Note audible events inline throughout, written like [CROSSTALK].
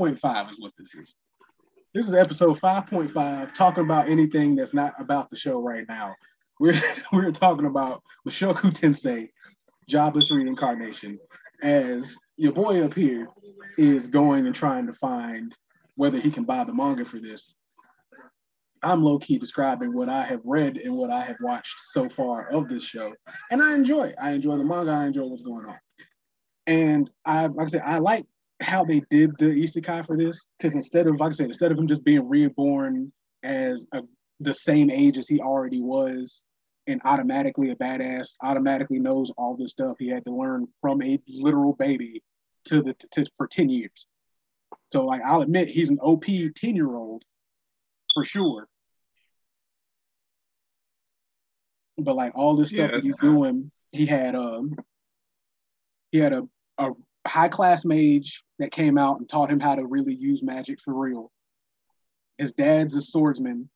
5.5 is what this is. This is episode 5.5, talking about anything that's not about the show right now. We're [LAUGHS] we're talking about Mushoku Tensei, Jobless Reincarnation, as your boy up here is going and trying to find whether he can buy the manga for this. I'm low key describing what I have read and what I have watched so far of this show, and I enjoy. It. I enjoy the manga. I enjoy what's going on, and I like I said, I like how they did the isekai for this because instead of like I said, instead of him just being reborn as a, the same age as he already was and automatically a badass, automatically knows all this stuff he had to learn from a literal baby to the to, for 10 years. So like I'll admit he's an OP 10 year old for sure. But like all this stuff yeah, that he's doing, he had um he had a, a high class mage that came out and taught him how to really use magic for real. His dad's a swordsman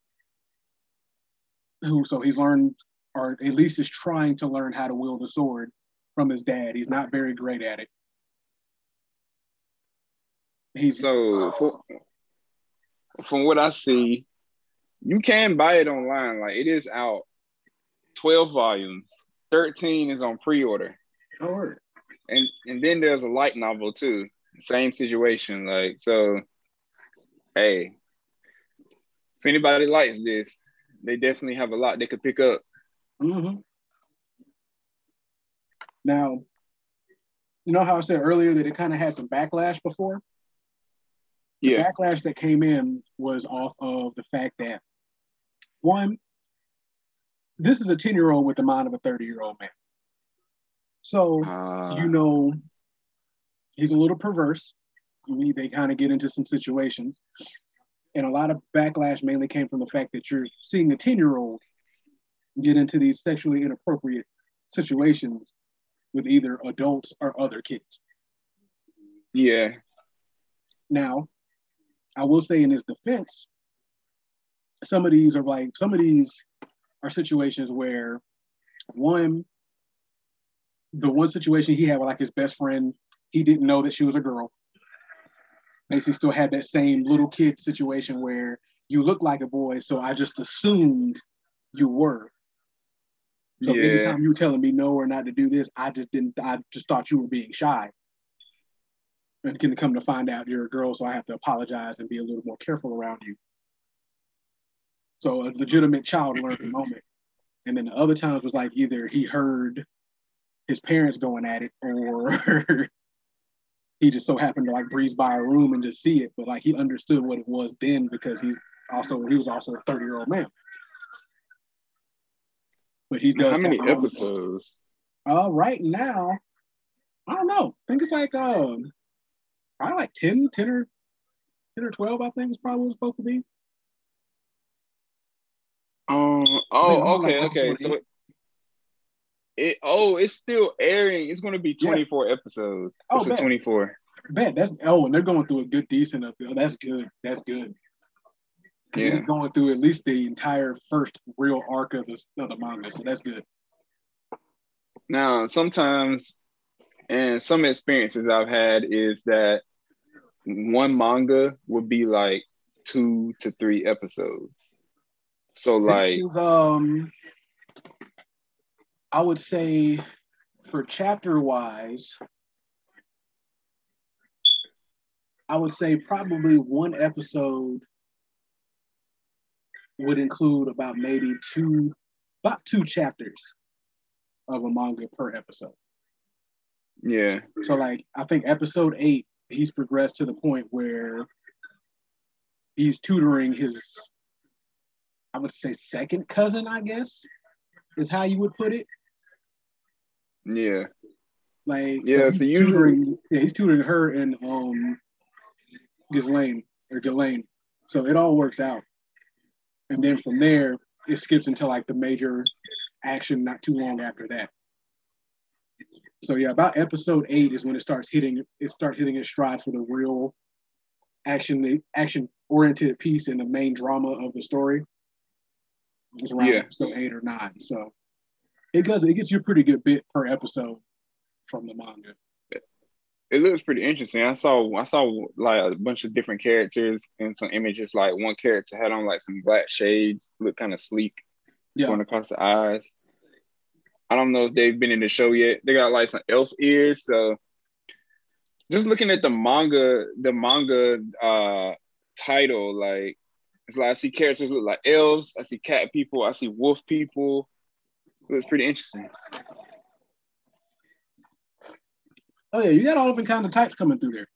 who so he's learned or at least is trying to learn how to wield a sword from his dad. He's not very great at it. He's so for, from what I see, you can buy it online. Like it is out, twelve volumes. Thirteen is on pre-order. Oh, and and then there's a light novel too. Same situation. Like so, hey, if anybody likes this, they definitely have a lot they could pick up. Mm-hmm. Now, you know how I said earlier that it kind of had some backlash before? The yeah. backlash that came in was off of the fact that one, this is a 10 year old with the mind of a 30 year old man. So, uh, you know, he's a little perverse. We, they kind of get into some situations. And a lot of backlash mainly came from the fact that you're seeing a 10 year old get into these sexually inappropriate situations with either adults or other kids. Yeah. Now, I will say in his defense, some of these are like some of these are situations where one the one situation he had with like his best friend, he didn't know that she was a girl. Basically still had that same little kid situation where you look like a boy, so I just assumed you were. So yeah. anytime you were telling me no or not to do this, I just didn't. I just thought you were being shy. And can come to find out you're a girl, so I have to apologize and be a little more careful around you. So a legitimate child learning [CLEARS THROAT] moment. And then the other times was like either he heard his parents going at it or [LAUGHS] he just so happened to like breeze by a room and just see it. But like he understood what it was then because he's also he was also a 30 year old man. But he does. How many episodes? Uh, right now, I don't know. I think it's like um, probably like 10, 10 or 10 or 12, I think is probably supposed to be. Um, oh, okay, like okay. So it, it, oh, it's still airing. It's going to be 24 yeah. episodes. Oh, 24. Bet that's oh, and they're going through a good decent of oh, that's good. That's good. Yeah. He's going through at least the entire first real arc of the of the manga, so that's good. Now, sometimes, and some experiences I've had is that one manga would be like two to three episodes. So, like, is, um, I would say for chapter wise, I would say probably one episode would include about maybe two, about two chapters of a manga per episode. Yeah. So like I think episode eight, he's progressed to the point where he's tutoring his I would say second cousin, I guess, is how you would put it. Yeah. Like yeah, so, so usually tutoring, yeah, he's tutoring her and um Ghislaine or Ghislaine. So it all works out. And then from there, it skips into like the major action not too long after that. So yeah, about episode eight is when it starts hitting it starts hitting its stride for the real action action oriented piece and the main drama of the story. It's around yeah. episode eight or nine. So it does it gets you a pretty good bit per episode from the manga. it looks pretty interesting. I saw I saw like a bunch of different characters and some images. Like one character had on like some black shades, looked kind of sleek, yeah. going across the eyes. I don't know if they've been in the show yet. They got like some elf ears. So just looking at the manga, the manga uh title, like it's like I see characters look like elves, I see cat people, I see wolf people. It was pretty interesting. Oh yeah, you got all different kind of types coming through there.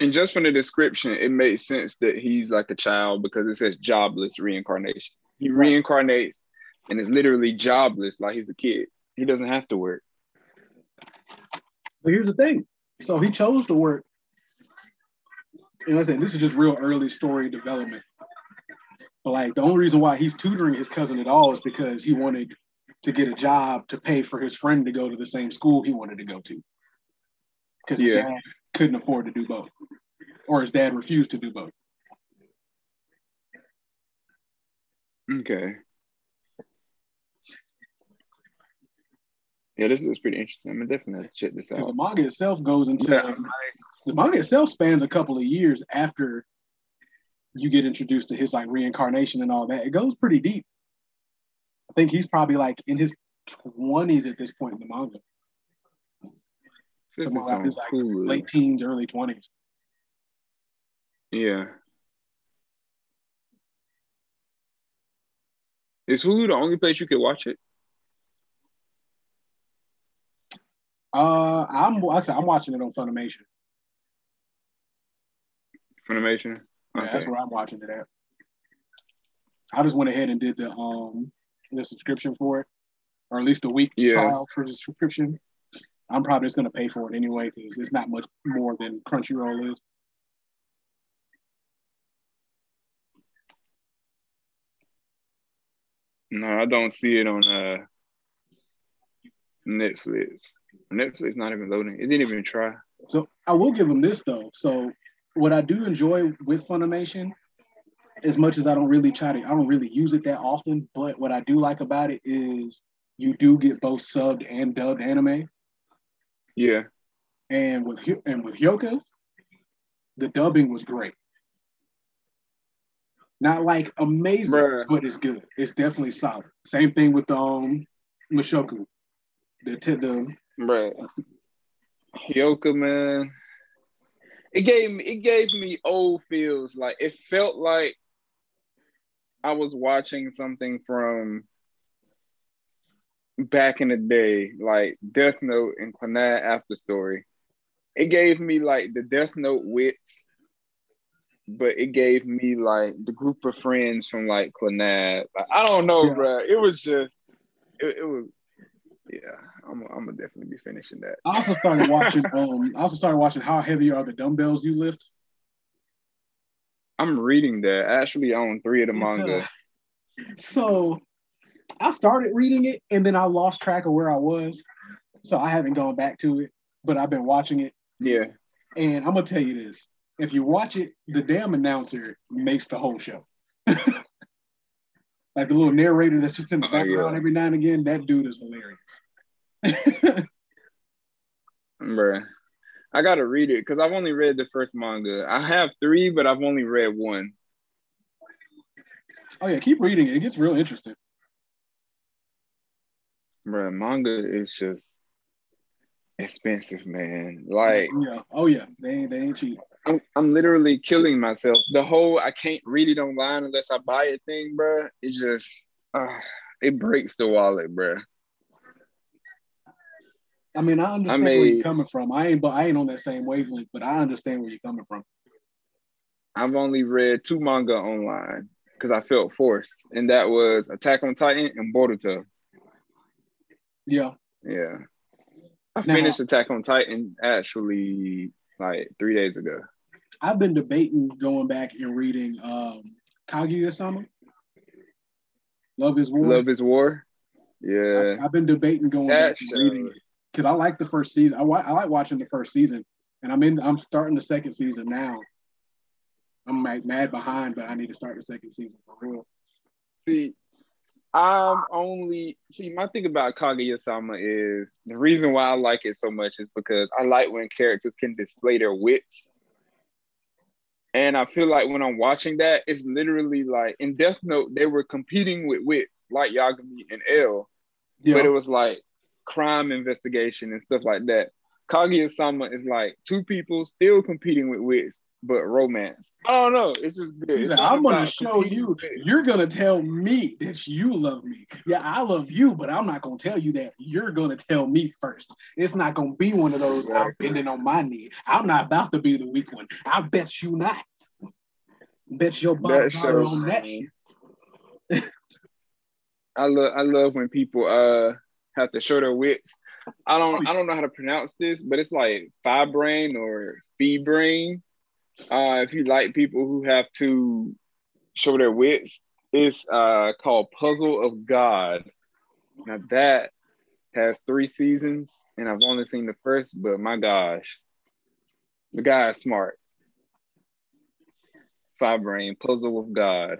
And just from the description, it makes sense that he's like a child because it says jobless reincarnation. He right. reincarnates and is literally jobless, like he's a kid. He doesn't have to work. But here's the thing. So he chose to work. And I said, this is just real early story development. But like the only reason why he's tutoring his cousin at all is because he wanted to get a job to pay for his friend to go to the same school he wanted to go to. Because his yeah. dad couldn't afford to do both. Or his dad refused to do both. Okay. Yeah, this is pretty interesting. I'm gonna definitely check this out. The manga itself goes into yeah. the manga itself spans a couple of years after you get introduced to his like reincarnation and all that. It goes pretty deep. I think he's probably like in his twenties at this point in the manga. Somewhere around his like late teens, early twenties. Yeah. Is Hulu the only place you can watch it? Uh, I'm like I am watching it on Funimation. Funimation. Okay. Yeah, that's where I'm watching it at. I just went ahead and did the um the subscription for it, or at least a week yeah. trial for the subscription. I'm probably just gonna pay for it anyway because it's not much more than Crunchyroll is. No, I don't see it on uh Netflix. Netflix not even loading. It didn't even try. So I will give them this though. So what I do enjoy with Funimation, as much as I don't really try to, I don't really use it that often. But what I do like about it is you do get both subbed and dubbed anime. Yeah. And with and with Hyouka, the dubbing was great. Not like amazing, Bruh. but it's good. It's definitely solid. Same thing with um Mushoku. The the Right. Hyouka, man. It gave me it gave me old feels. Like it felt like I was watching something from back in the day, like Death Note and Clannad After Story. It gave me like the Death Note wits, but it gave me like the group of friends from like Clannad. Like, I don't know, yeah. bro. It was just it, it was yeah, I'm, I'm gonna definitely be finishing that. I also started [LAUGHS] watching. um, I also started watching How Heavy Are the Dumbbells You Lift. I'm reading that actually on three of the manga. so, I started reading it and then I lost track of where I was, so I haven't gone back to it. But I've been watching it. Yeah. And I'm gonna tell you this: if you watch it, the damn announcer makes the whole show. [LAUGHS] like the little narrator that's just in the background oh, yeah. every now and again. That dude is hilarious. [LAUGHS] Bruh. I gotta read it because I've only read the first manga. I have three, but I've only read one. Oh yeah, keep reading it. It gets real interesting. Bruh, manga is just expensive, man. Like yeah, oh yeah, they ain't they ain't cheap. I'm, I'm literally killing myself. The whole I can't read it online unless I buy a thing, bro. It just uh, it breaks the wallet, bro. I mean, I understand I made, where you're coming from. I ain't, but I ain't on that same wavelength. But I understand where you're coming from. I've only read two manga online because I felt forced, and that was Attack on Titan and Boruto. Yeah. Yeah. I now, finished Attack on Titan actually like three days ago. I've been debating going back and reading um, Kaguya-sama. Love is War. Love is War. Yeah. I, have been debating going that back and reading it because I like the first season. I, I like watching the first season, and I'm in. I'm starting the second season now. I'm like mad behind, but I need to start the second season for real. See, I'm only see my thing about Kaguya-sama is the reason why I like it so much is because I like when characters can display their wits. And I feel like when I'm watching that, it's literally like in Death Note, they were competing with wits like Yagami and L. Yeah. But it was like crime investigation and stuff like that. Kaguya-sama is like two people still competing with wits, but romance. I don't know. It's just good. He's like, I'm gonna show you. You're gonna tell me that you love me. Yeah, I love you, but I'm not gonna tell you that. You're gonna tell me first. It's not gonna be one of those. I'm bending on my knee. I'm not about to be the weak one. I bet you not. Bet your body on that shit. I love I love when people uh have to show their wits. I don't I don't know how to pronounce this, but it's like fibrain or febrain. Uh, if you like people who have to show their wits, it's uh, called Puzzle of God. Now that has three seasons, and I've only seen the first, but my gosh, the guy is smart. Phi Brain, Puzzle of God.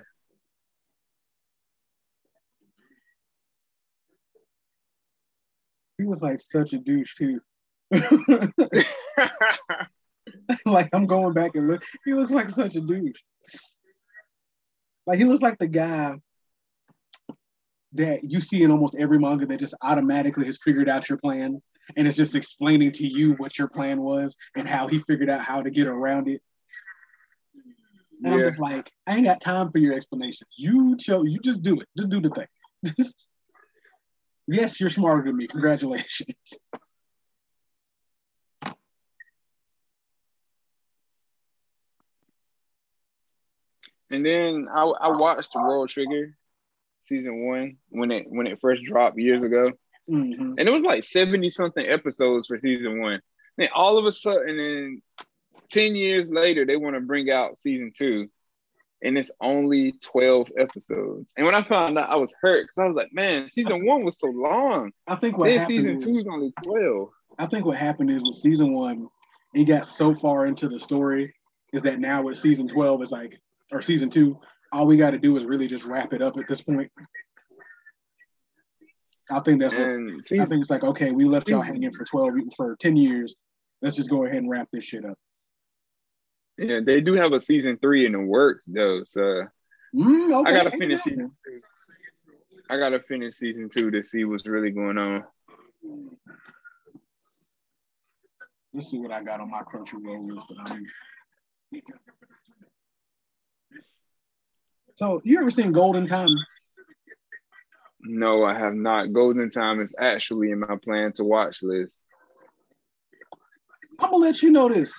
He was like such a douche too. [LAUGHS] [LAUGHS] like I'm going back and look. He looks like such a douche. Like he looks like the guy that you see in almost every manga that just automatically has figured out your plan and is just explaining to you what your plan was and how he figured out how to get around it. And yeah. I'm just like, I ain't got time for your explanations. You show, you just do it. Just do the thing. [LAUGHS] yes, you're smarter than me. Congratulations. And then I, I watched World Trigger season one when it when it first dropped years ago, mm-hmm. and it was like seventy something episodes for season one. And all of a sudden, then ten years later, they want to bring out season two, and it's only twelve episodes. And when I found out, I was hurt because I was like, "Man, season one was so long." I think what then season two is only twelve. I think what happened is with season one, it got so far into the story is that now with season twelve, it's like or season two, all we got to do is really just wrap it up at this point. I think that's what season, I think it's like. Okay, we left y'all hanging for twelve for ten years. Let's just go ahead and wrap this shit up. Yeah, they do have a season three in the works though. So mm, okay. I gotta finish season. Two. I gotta finish season two to see what's really going on. Let's see what I got on my Crunchyroll list that I'm so you ever seen Golden Time? No, I have not. Golden Time is actually in my plan to watch list. I'm gonna let you know this.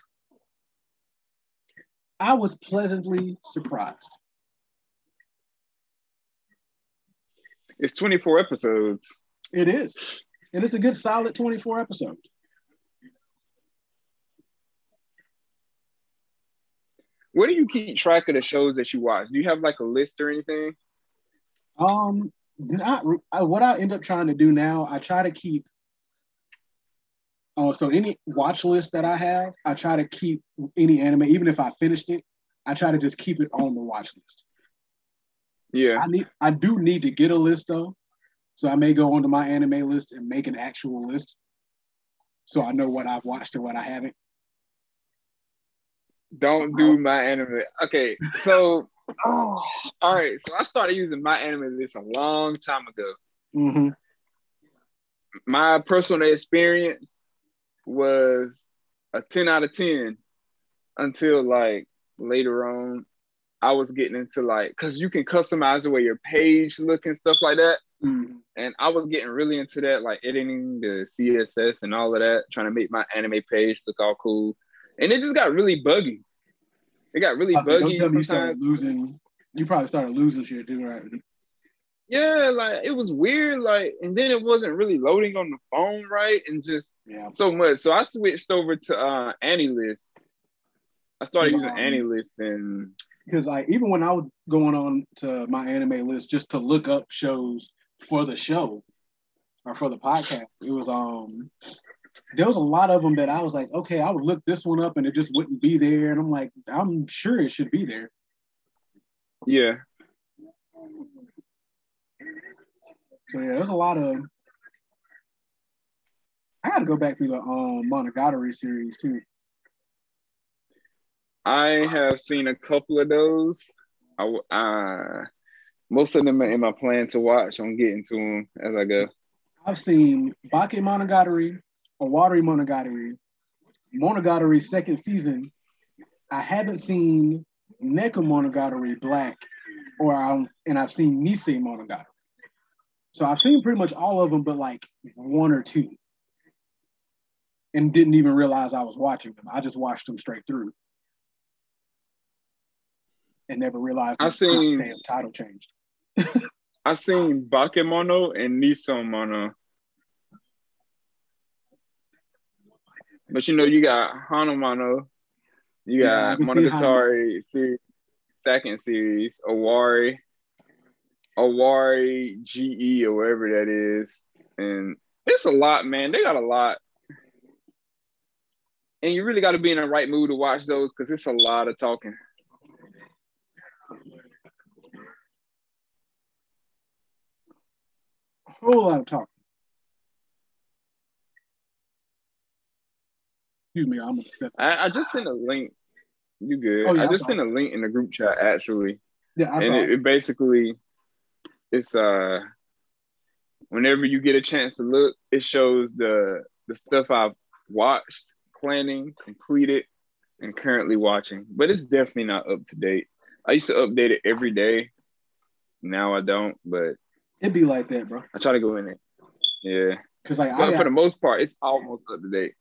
I was pleasantly surprised. It's 24 episodes. It is. And it's a good solid 24 episodes. Where do you keep track of the shows that you watch? Do you have like a list or anything? Um, not what I end up trying to do now. I try to keep. Oh, uh, so any watch list that I have, I try to keep any anime, even if I finished it, I try to just keep it on the watch list. Yeah, I need. I do need to get a list though, so I may go onto MyAnimeList and make an actual list, so I know what I've watched and what I haven't. Don't do my anime. Okay, so [LAUGHS] oh, all right. So I started using MyAnimeList a long time ago. Mm-hmm. My personal experience was a 10 out of 10 until like later on I was getting into like because you can customize the way your page look and stuff like that. Mm. And I was getting really into that, like editing the CSS and all of that, trying to make my anime page look all cool and it just got really buggy. It got really buggy. Don't tell me you started losing. You probably started losing shit too, right? Yeah, like it was weird, like, and then it wasn't really loading on the phone right, and just yeah. so much. So I switched over to uh AniList. I started using um, AniList and because like even when I was going on to MyAnimeList just to look up shows for the show or for the podcast, it was um there was a lot of them that I was like, okay, I would look this one up and it just wouldn't be there. And I'm like, I'm sure it should be there. Yeah. So yeah, there's a lot of. I got to go back to the um, Monogatari series too. I have seen a couple of those. I, uh, most of them are in my plan to watch. I'm getting to them as I go. I've seen Bake Monogatari, Owarimonogatari, Monogatari second season. I haven't seen Nekomonogatari Black, or um, and I've seen Nisemonogatari. So I've seen pretty much all of them, but like one or two, and didn't even realize I was watching them. I just watched them straight through, and never realized I seen damn title changed. [LAUGHS] I seen Bakemono and Nissan Mono. But you know, you got Hanamano, you Yeah, got see Monogatari series, second series, Awari, Awari GE or whatever that is. And it's a lot, man. They got a lot. And you really got to be in the right mood to watch those because it's a lot of talking. A whole lot of talk. Excuse me, I'm. I, I just sent a link. You good? Oh, yeah, I just sent a link in the group chat actually. Yeah, I and it, it basically it's uh whenever you get a chance to look it shows the the stuff i've watched planning completed and currently watching. But it's definitely not up to date. I used to update it every day. Now i don't but It'd be like that, bro. i try to go in it. Yeah. Cause like I but for the most part it's almost up to date.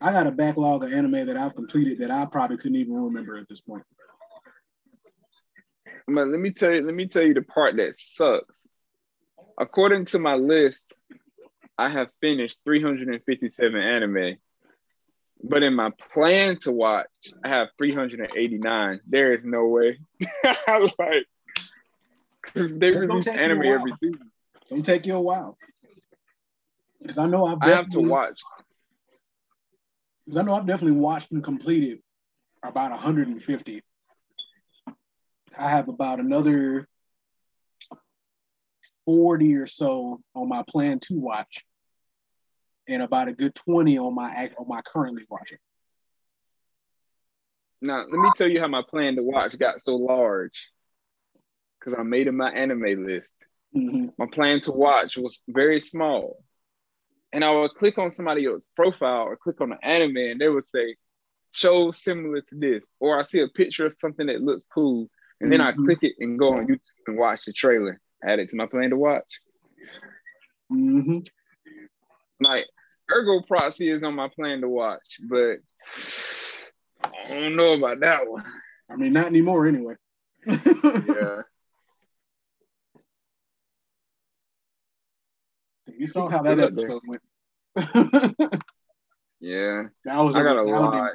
I got a backlog of anime that I've completed that I probably couldn't even remember at this point. But let me tell you let me tell you the part that sucks. According to my list i have finished 357 anime but in my plan to watch i have 389 there is no way. [LAUGHS] Like because they It's gonna release take anime every season. It's gonna take you a while. Cause I know I've i have to watch. Cause I know I've definitely watched and completed about 150. I have about another 40 or so on my plan to watch, and about a good 20 on my on my currently watching. now let me tell you how my plan to watch got so large because i made it my anime list Mhm. my plan to watch was very small. And I would click on somebody else's profile or click on an anime and they would say, show similar to this. Or I see a picture of something that looks cool. And then I Mhm. click it and go on YouTube and watch the trailer. Add it to my plan to watch. Mm-hmm. Like Ergo Proxy is on my plan to watch, but I don't know about that one. I mean, not anymore anyway. Yeah. [LAUGHS] you saw how that Still up there. episode went. [LAUGHS] Yeah. that was a I got a lot.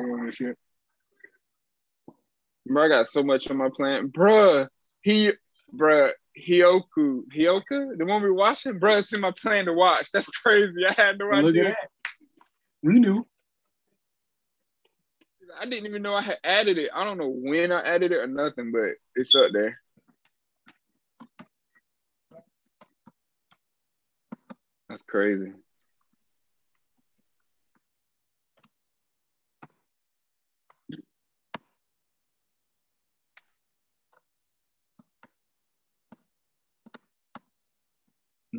Bro, I got so much on my plan. Bruh, he bruh, Hioku, Hioka, the one we watching, bruh, it's in my plan to watch. That's crazy. I had no Look idea. at that. We knew. I didn't even know I had added it. I don't know when I added it or nothing, but it's up there. That's crazy.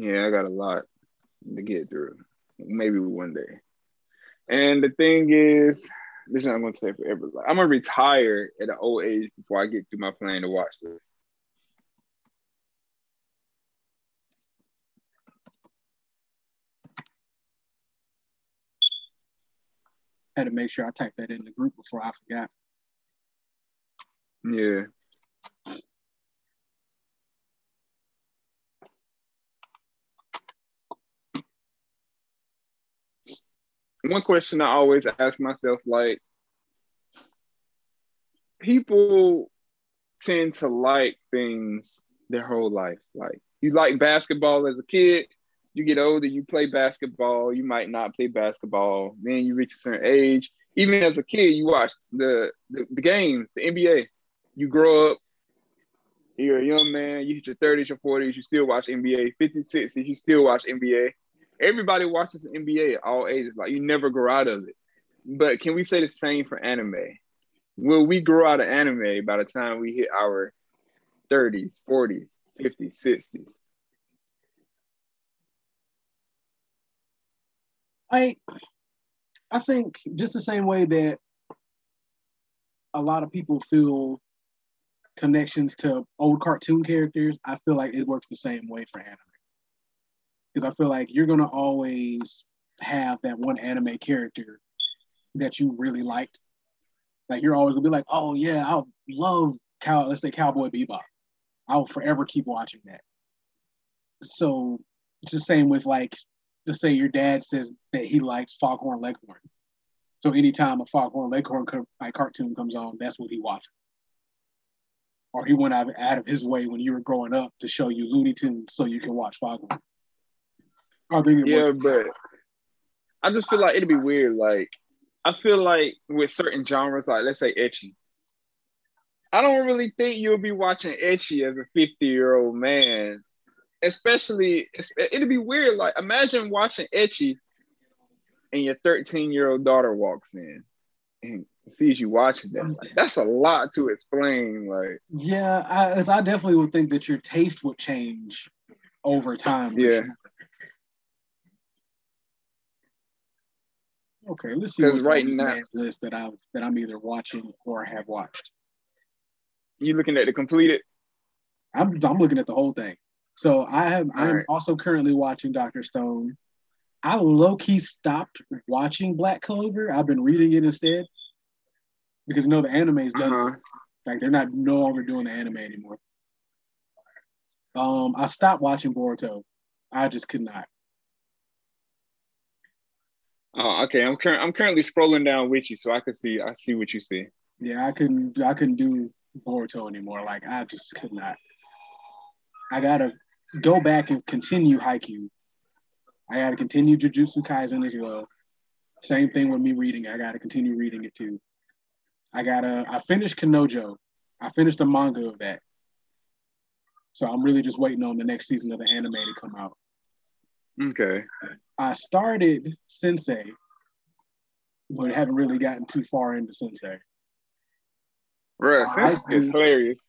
Yeah, I got a lot to get through. Maybe one day. And the thing is, this is not gonna take forever. Like, I'm gonna retire at an old age before I get through my plan to watch this. Had to make sure I typed that in the group before I forgot. Yeah. One question I always ask myself, like, people tend to like things their whole life. Like, you like basketball as a kid, you get older, you play basketball, you might not play basketball. Then you reach a certain age. Even as a kid, you watch the, the, the games, the NBA. You grow up, You're a young man, you hit your 30s, your 40s, you still watch NBA. 56, you still watch NBA. Everybody watches the NBA at all ages. Like you never grow out of it. But can we say the same for anime? Will we grow out of anime by the time we hit our 30s, 40s, 50s, 60s? I I think just the same way that a lot of people feel connections to old cartoon characters, I feel like it works the same way for anime. Because I feel like you're gonna always have that one anime character that you really liked. Like you're always gonna be like, oh yeah, I love cow. Let's say Cowboy Bebop. I'll forever keep watching that. So it's the same with like, let's say your dad says that he likes Foghorn Leghorn. So anytime a Foghorn Leghorn like cartoon comes on, that's what he watches. Or he went out of his way when you were growing up to show you Looney Tunes so you can watch Foghorn. I think it yeah, but I just feel like it'd be weird. Like I feel like with certain genres, like let's say ecchi, I don't really think you'll be watching ecchi as a 50 year old man. Especially, it'd be weird. Like imagine watching ecchi and your 13 year old daughter walks in and sees you watching that. Like, that's a lot to explain. Like, yeah, I, I definitely would think that your taste would change over time. Yeah. Sure. Okay, let's see what's right on now list that I that I'm either watching or have watched. You looking at the completed? I'm I'm looking at the whole thing. So I have I'm right. also currently watching Doctor Stone. I low key stopped watching Black Clover. I've been reading it instead because you know the anime is done. Uh-huh. Like they're not no longer doing the anime anymore. Um, I stopped watching Boruto. I just could not. Oh, okay. I'm cur- I'm currently scrolling down with you, so I can see I see what you see. Yeah, I couldn't I couldn't do Boruto anymore. Like I just could not. I gotta go back and continue Haikyuu I got to continue Jujutsu Kaisen as well. Same thing with me reading. I got to continue reading it too. I gotta. I finished Kanojo. I finished the manga of that. So I'm really just waiting on the next season of the anime to come out. Okay. I started Sensei, but haven't really gotten too far into Sensei. Right, Sensei is hilarious.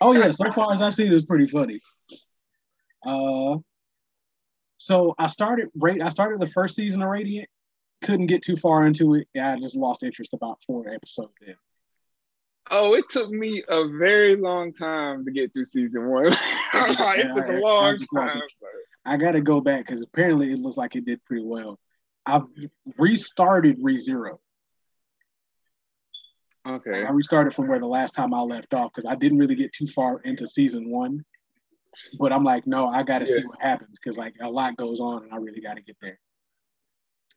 Oh yeah, so far as I've seen, it's pretty funny. Uh, so I started rate. I started the first season of Radiant. Couldn't get too far into it. I just lost interest about four episodes in. Oh, it took me a very long time to get through season one. [LAUGHS] it took a long time. I got to go back because apparently it looks like it did pretty well. I restarted ReZero. Okay. I restarted from where the last time I left off because I didn't really get too far into season one. But I'm like, no, I got to yeah. see what happens because like a lot goes on and I really got to get there.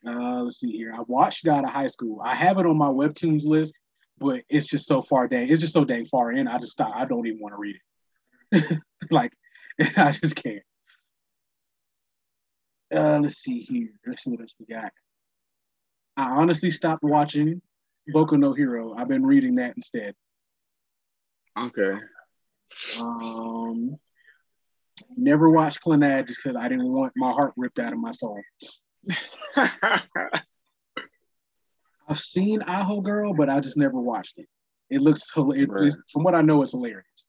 Uh, let's see here. I watched God of High School. I have it on my webtoons list, but it's just so far dang. It's just so dang far in. I just stop. I don't even want to read it. [LAUGHS] like, [LAUGHS] I just can't. Uh, let's see here. Let's see what else we got. I honestly stopped watching Boku no Hero. I've been reading that instead. Okay. Um, Never watched Clannad just because I didn't want my heart ripped out of my soul. [LAUGHS] I've seen Aho Girl, but I just never watched it. It looks hilarious. From what I know, it's hilarious.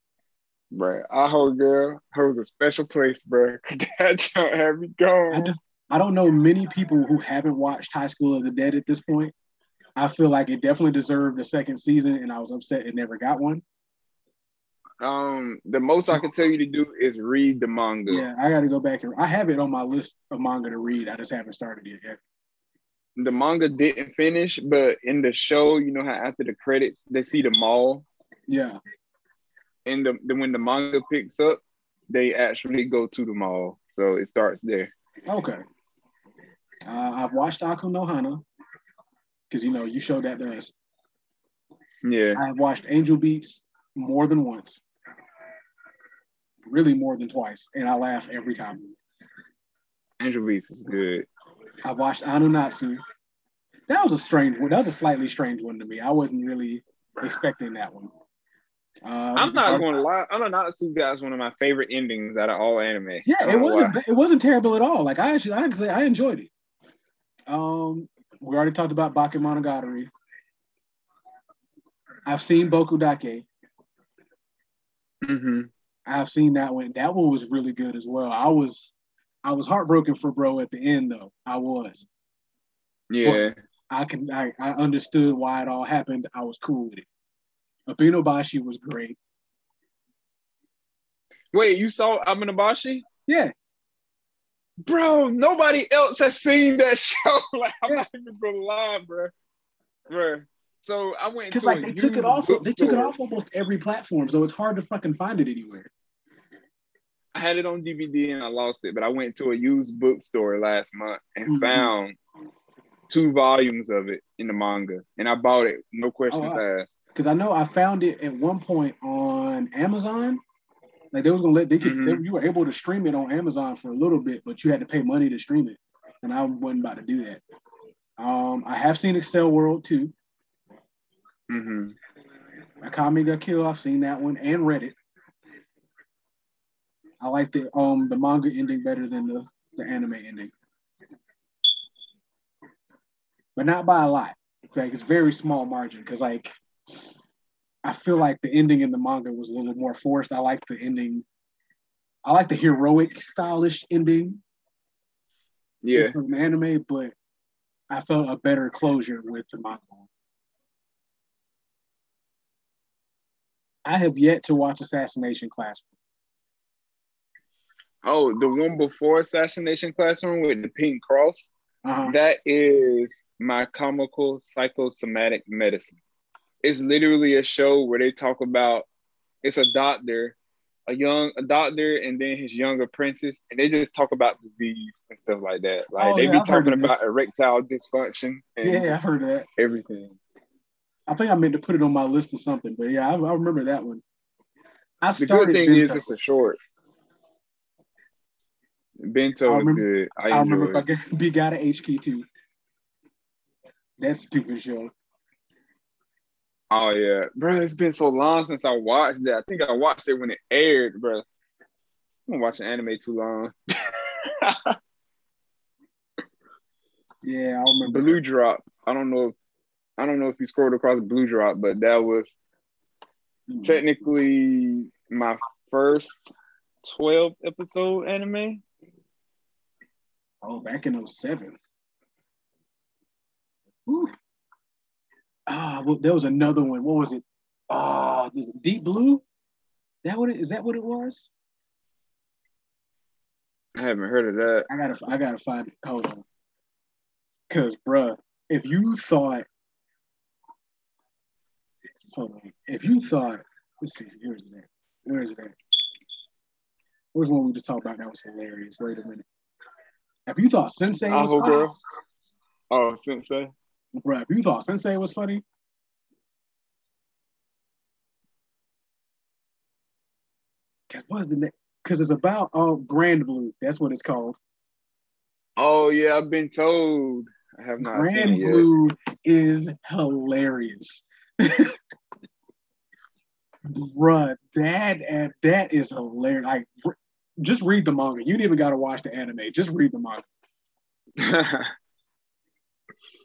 Right. Aho Girl holds a special place, bro. [LAUGHS] That don't have me going. I don't, I don't know many people who haven't watched High School of the Dead at this point. I feel like it definitely deserved a second season, and I was upset it never got one. Um, the most I can tell you to do is read the manga. Yeah, I got to go back and I have it on my list of manga to read. I just haven't started it yet. The manga didn't finish, but in the show, you know how after the credits they see the mall. Yeah. And the, the when the manga picks up, they actually go to the mall, so it starts there. Okay. Uh, I've watched Aku no Hana because you know you showed that to us. Yeah. I've watched Angel Beats more than once really more than twice, and I laugh every time. Angel Beats is good. I watched Anunatsu. That was a strange one. That was a slightly strange one to me. I wasn't really expecting that one. Um, I'm not going to lie. Ananatsu got guys one of my favorite endings out of all anime. Yeah, it wasn't. why. It wasn't terrible at all. Like I actually, I actually, I enjoyed it. Um, we already talked about Bakemonogatari. I've seen Boku Dake. Mm-hmm. I've seen that one. That one was really good as well. I was, I was heartbroken for bro at the end though. I was. Yeah. I can. I, I understood why it all happened. I was cool with it. Abenobashi was great. Wait, you saw Amanabashi? Yeah, Bro, nobody else has seen that [LAUGHS] show. like, I'm Yeah. not even gonna lie, bro. Bro. So I went because like they took it off. They took it off almost every platform, so it's hard to fucking find it anywhere. I had it on DVD and I lost it, but I went to a used bookstore last month and Mhm. found two volumes of it in the manga, and I bought it. No questions Oh, wow. asked. Because I know I found it at one point on Amazon. Like they was gonna let they could they, Mhm. you were able to stream it on Amazon for a little bit, but you had to pay money to stream it, and I wasn't about to do that. Um, I have seen Accel World too. hmm Akame got killed. I've seen that one and read it. I like the um the manga ending better than the the anime ending, but not by a lot. Like it's very small margin because like I feel like the ending in the manga was a little more forced. I like the ending. I like the heroic stylish ending Yeah. from the anime, but I felt a better closure with the manga. I have yet to watch Assassination Classroom. Oh, the one before Assassination Classroom with the pink cross. Uh-huh. That is my comical psychosomatic medicine. It's literally a show where they talk about it's a doctor, a young a doctor, and then his young apprentice, and they just talk about disease and stuff like that. Like Oh, they yeah, be I've talking of about erectile dysfunction and Yeah, I've heard that. everything. I think I meant to put it on my list or something, but yeah, I, I remember that one. I The good started thing is Bento. it's a short. Bento I is remember- good. I, I remember it. [LAUGHS] Big Got a HK too. That stupid show. Oh yeah, bro. It's been so long since I watched that. I think I watched it when it aired, bro. I'm been watching anime too long. [LAUGHS] Yeah, I remember. Blue Drop. I don't know if I don't know if you scrolled across Blue Drop, but that was mm-hmm. technically my first 12 episode anime. Oh, back in 07. Ooh. Ah, well, there was another one. What was it? Ah, this- Deep Blue. That what it is? That what it was? I haven't heard of that. I gotta, I gotta find it. Hold on. Cause, bruh, if you thought, hold on, if you thought, let's see, here's that. Where is it at? Where's one we just talked about that was hilarious? Wait a minute. If you thought Sensei was Aho funny, girl. Oh, Sensei. Bruh, if you thought Sensei was funny, cause what is the name? Cause it's about um Grand Blue. That's what it's called. Oh yeah, I've been told. I have not Grand. Blue is hilarious. [LAUGHS] Bruh, that and that is hilarious. Like, just read the manga. You didn't even got to watch the anime. Just read the manga. [LAUGHS]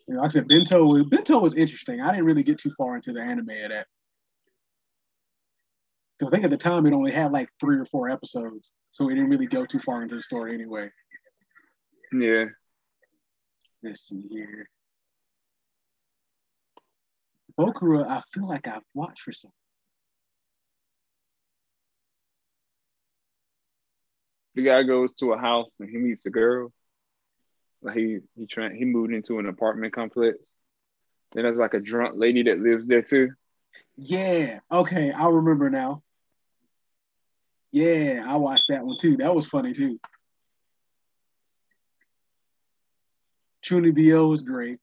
You know, like I said, Bento. was- Bento was interesting. I didn't really get too far into the anime of that. Because I think at the time it only had like three or four episodes, so it didn't really go too far into the story anyway. yeah. Let's see here. Bokura, I feel like I've watched for some. The guy goes to a house and he meets a girl. Like he he trying he moved into an apartment complex. Then there's like a drunk lady that lives there too. Yeah. Okay, I remember now. Yeah, I watched that one too. That was funny too. Chunibyo was great.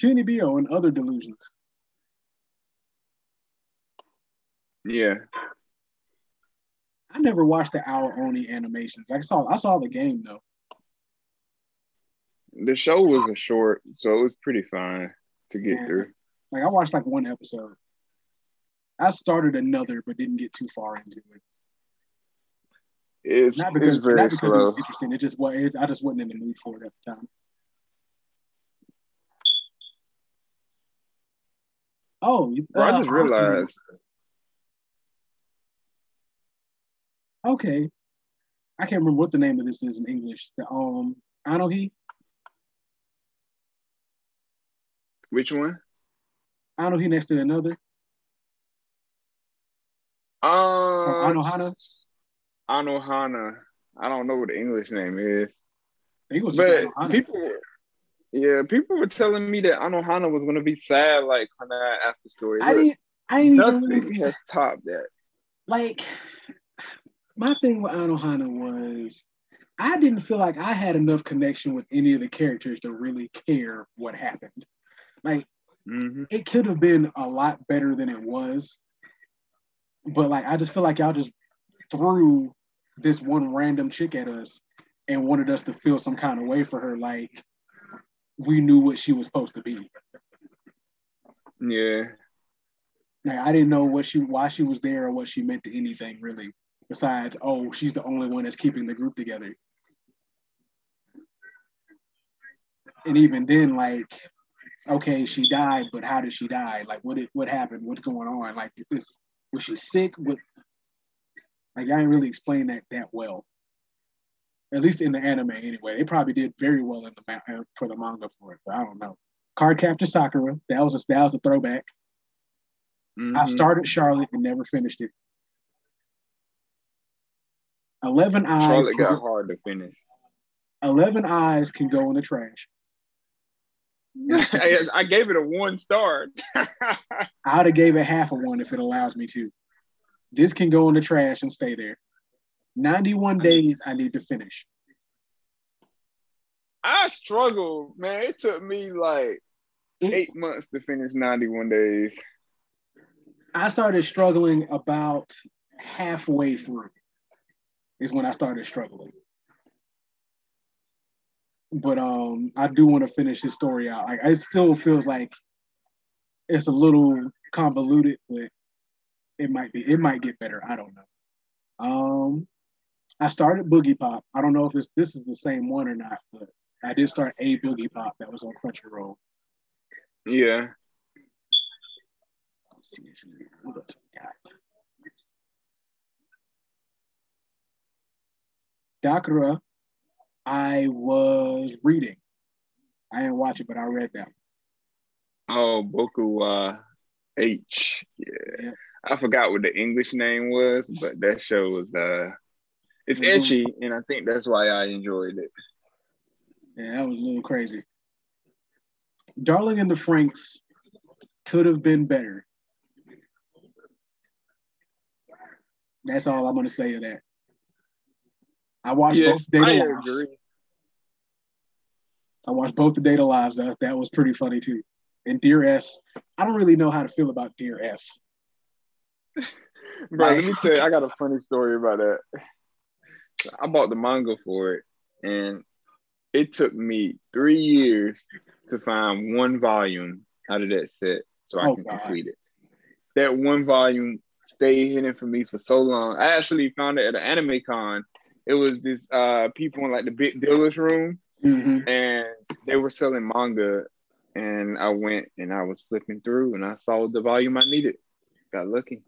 Chunibyo and other delusions. Yeah. I never watched the Ao Oni animations. I saw I saw the game though. The show was a short, so it was pretty fine to get Yeah. through. Like I watched like one episode. I started another, but didn't get too far into it. It's, Not because, it's very not because it was interesting. It just was. I just wasn't in the mood for it at the time. Oh, you- Bro, I uh, just realized Okay, I can't remember what the name of this is in English. The um, Anohi, which one? Anohi next to another, Um, or Anohana. Anohana. I don't know what the English name is, I think it was but people, yeah, people were telling me that Anohana was gonna be sad, like on that after story. I Look, didn't. I didn't even really nothing has topped that. like my thing with Anohana was I didn't feel like I had enough connection with any of the characters to really care what happened. Like hmm it could have been a lot better than it was. But like I just feel like y'all just threw this one random chick at us and wanted us to feel some kind of way for her like we knew what she was supposed to be. Yeah, Like I didn't know what she why she was there or what she meant to anything really. Besides, oh, she's the only one that's keeping the group together. And even then, like, okay, she died, but how did she die? Like, what did, what happened? What's going on? Like, was she sick? What? Like, I didn't really explain that that well. At least in the anime, anyway. They probably did very well in the uh, for the manga for it, but I don't know. Card Captor Sakura, that was a, that was a throwback. I Mhm. started Charlotte and never finished it. Eleven eyes. Charlotte got go- hard to finish. Eleven eyes can go in the trash. I I gave it a one star. [LAUGHS] I'd have gave it half a one if it allows me to. This can go in the trash and stay there. Ninety-one days I need to finish. I struggled, man. It took me like It- eight months to finish 91 days. I started struggling about halfway through. Is when I started struggling. But um, I do want to finish his story out. Like, it still feels like it's a little convoluted, but it might be. It might get better. I don't know. Um, I started Boogie Pop. I don't know if this this is the same one or not, but I did start a Boogie Pop that was on Crunchyroll. Yeah. Let's see what else we got. Dakara, I was reading. I didn't watch it, but I read that. Oh, Boku uh, H. Yeah. Yeah. I forgot what the English name was, but that show was uh it's Mhm. ecchi, and I think that's why I enjoyed it. Yeah, that was a little crazy. Darling and the Franxx could have been better. That's all I'm going to say of that. I watched Yes, both Date A Lives. agree. I watched both the Data Lives. That, that was pretty funny too. And Dear S, I don't really know how to feel about Dear S. [LAUGHS] Bro, let me tell you, I got a funny story about that. I bought the manga for it, and it took me three years to find one volume out of that set so I Oh, can God. complete it. That one volume stayed hidden for me for so long. I actually found it at an anime con. It was this uh people in like the big dealer's room Mm-hmm. and they were selling manga and I went and I was flipping through and I saw the volume I needed. Got lucky.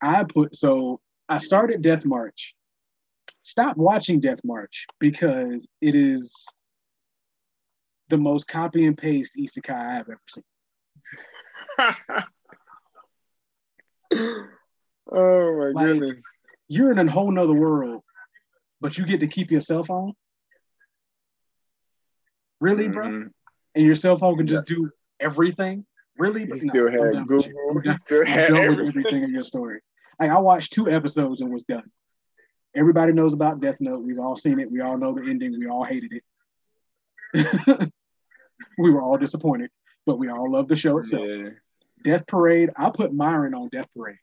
I put so I started Death March. Stop watching Death March because it is the most copy and paste isekai I've ever seen. [LAUGHS] [LAUGHS] oh my Like- goodness. You're in a whole nother world, but you get to keep your cell phone. Really, bro? Mhm. And your cell phone can just do everything. Really? You No, still I'm had you. Google. I'm done- still I'm had done with everything. everything in your story. Like I watched two episodes and was done. Everybody knows about Death Note. We've all seen it. We all know the ending. We all hated it. [LAUGHS] we were all disappointed, but we all love the show itself. Yeah. Death Parade. I put Myron on Death Parade.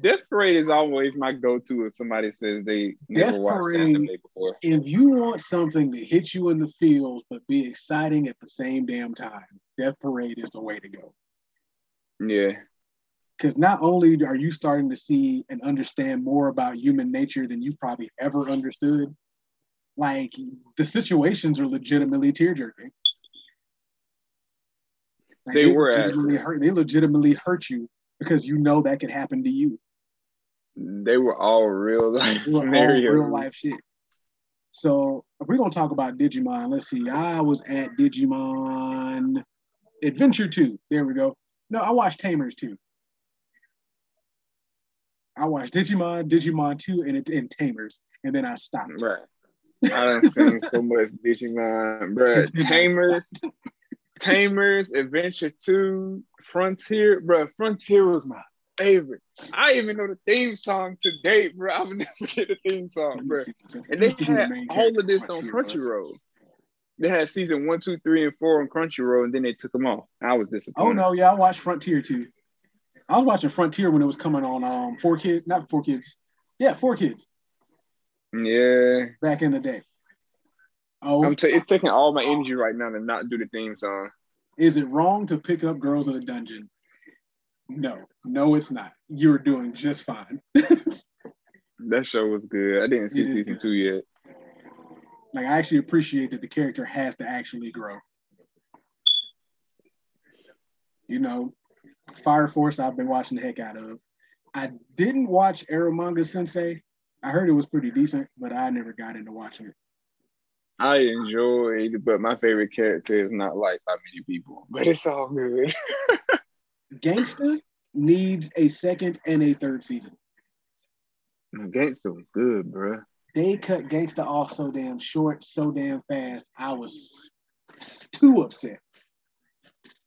Death Parade is always my go-to if somebody says they never Death watched Parade- anime before. If you want something to hit you in the feels but be exciting at the same damn time, Death Parade is the way to go. Yeah, Because not only are you starting to see and understand more about human nature than you've probably ever understood, like the situations are legitimately tear jerking. They were legitimately hurt. They legitimately hurt you because you know that could happen to you. they were all real life They were all real life shit. So if we're gonna talk about Digimon, let's see. I was at Digimon Adventure 2. There we go. No, I watched Tamers 2. I watched Digimon, Digimon 2, and, and Tamers, and then I stopped. Right. I done seen so [LAUGHS] much Digimon, bruh. And then I Tamers, Tamers, Adventure 2, Frontier, bro. Frontier was my favorite. I even know the theme song to date, bruh. I would [LAUGHS] never forget the theme song, Let me bruh. see- let And they see who the had all of this on Crunchyroll. They had season one, two, three, and four on Crunchyroll, and then they took them off. I was disappointed. Oh no, yeah, I watched Frontier too. I was watching Frontier when it was coming on um four kids, not four kids. Yeah, four kids Yeah, back in the day. Oh, I'm. T- it's taking all my energy right now to not do the theme song. is it wrong to pick up girls in a dungeon? No, no, it's not. You're doing just fine. [LAUGHS] That show was good. I didn't see season good. two yet. like I actually appreciate that the character has to actually grow. You know, Fire Force I've been watching the heck out of. I didn't watch Eromanga Sensei. I heard it was pretty decent, but I never got into watching it. I enjoyed, but my favorite character is not liked by many people. But it's all good. [LAUGHS] Gangsta needs a second and a third season. Gangsta was good, bruh. They cut Gangsta off so damn short, so damn fast. I was too upset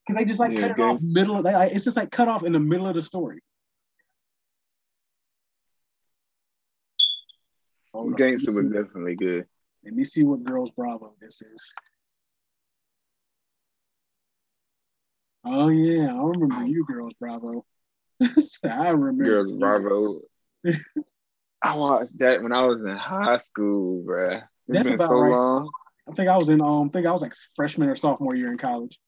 because they just like Yeah, cut it off middle of. They, like, it's just like cut off in the middle of the story. Hold. Gangsta was definitely good. Let me see what Girls Bravo this is. Oh yeah, I remember you, Girls Bravo. [LAUGHS] I remember Girls you. Bravo. [LAUGHS] I watched that when I was in high school, bruh. It's That's been about so right. long. I think I was in um, I think I was like freshman or sophomore year in college.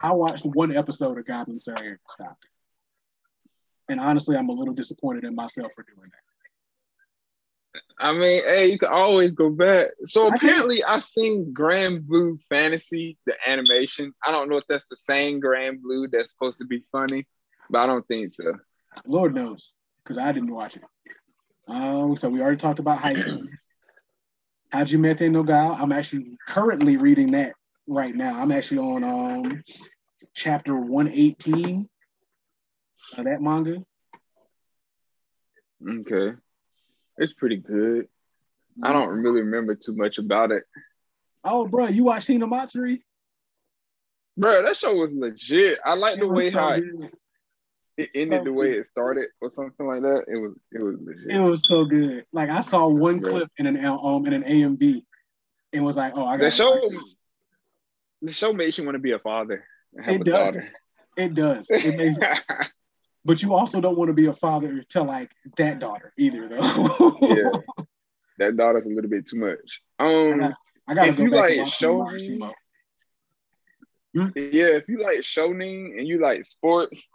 I watched one episode of Goblin Slayer and stopped. And honestly, I'm a little disappointed in myself for doing that. I mean, hey, you can always go back. So apparently, I seen Grand Blue Fantasy, the animation. I don't know if that's the same Grand Blue that's supposed to be funny, but I don't think so. Lord knows, because I didn't watch it. Um, so we already talked about Haikyuu. [CLEARS THROAT] Hajimete no Ga. I'm actually currently reading that right now. I'm actually on um chapter 118 of that manga. Okay, it's pretty good. I don't really remember too much about it, Oh, bro, you watched Hinamatsuri? bro. That show was legit. I like the way so how it, good. it ended, so the way good. it started, or something like that. It was, it was legit. It was so good. Like I saw one Right. clip in an um in an AMV and was like, oh, I got That show, the show makes you want to be a father. and have It a does. It does. It makes [LAUGHS] but you also don't want to be a father to like that daughter either though. yeah, [LAUGHS] that daughter's a little bit too much. Um, I gotta If go you back like shonen- Marusumo. yeah, if you like shonen and you like sports,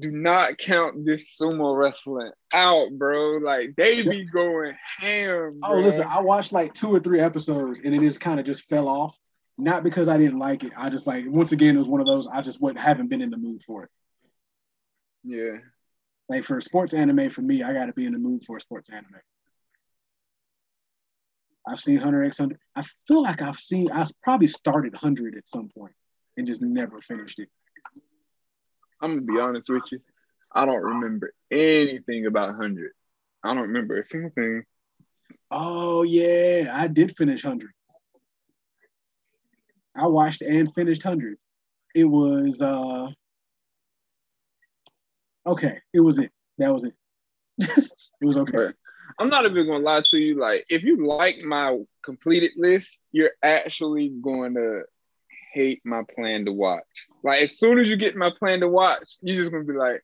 do not count this sumo wrestling out, bro. Like they be going ham. Oh, listen, I watched like two or three episodes and it just kind of just fell off. Not because I didn't like it. I just like once again it was one of those I just wouldn't haven't been in the mood for it. Yeah, Like for sports anime, for me, I got to be in the mood for a sports anime. I've seen Hunter X Hunter. I feel like I've seen. I probably started Hundred at some point and just never finished it. I'm gonna be honest with you. I don't remember anything about hundred. I don't remember a single thing. Oh yeah, I did finish Hundred. I watched and finished Hundred. It was uh okay. It was it. That was it. [LAUGHS] it was okay. But I'm not even gonna lie to you. Like, if you like my completed list, you're actually going to hate my plan to watch. Like, as soon as you get my plan to watch, you're just gonna be like,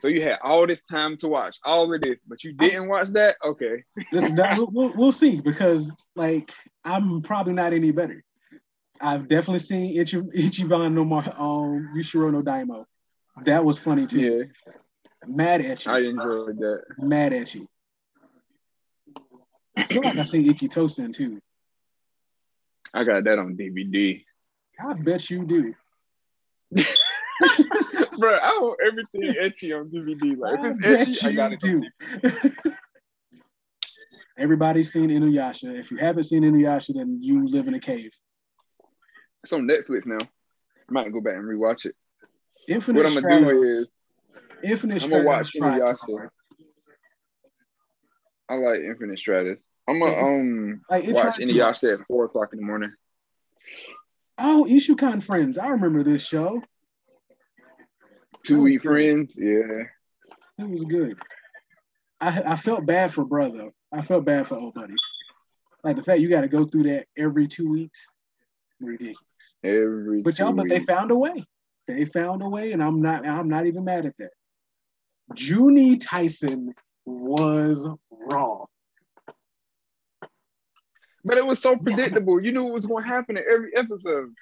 So you had all this time to watch all of this, but you didn't watch that. Okay. Listen, we'll, we'll see because like I'm probably not any better. I've definitely seen Ichi, Ichiban no more um Yushiro no Daimo. That was funny too. Yeah. Mad at you. I enjoyed that. Mad at you. I feel like I seen Ikki Tousen too. I got that on DVD. I bet you do. [LAUGHS] Bro, I want everything ecchi on DVD. Like I if it's ecchi, I got it. do. Everybody's seen Inuyasha. If you haven't seen Inuyasha, then you live in a cave. It's on Netflix now. I might go back and rewatch it. Infinite what I'm gonna do is Infinite I'm gonna Stratos watch Inuyasha. I like Infinite Stratos. I'm gonna um Like watch tried too hard. Inuyasha at four o'clock in the morning. Oh, Isshukan Friends. I remember this show. Two week friends, yeah. It was good. I I felt bad for brother. I felt bad for old buddy. Like the fact you got to go through that every two weeks, ridiculous. Every But y'all, but they found a way. They found a way, and I'm not. I'm not even mad at that. Juni Taisen was raw. But it was so predictable. You knew what was gonna happen in every episode.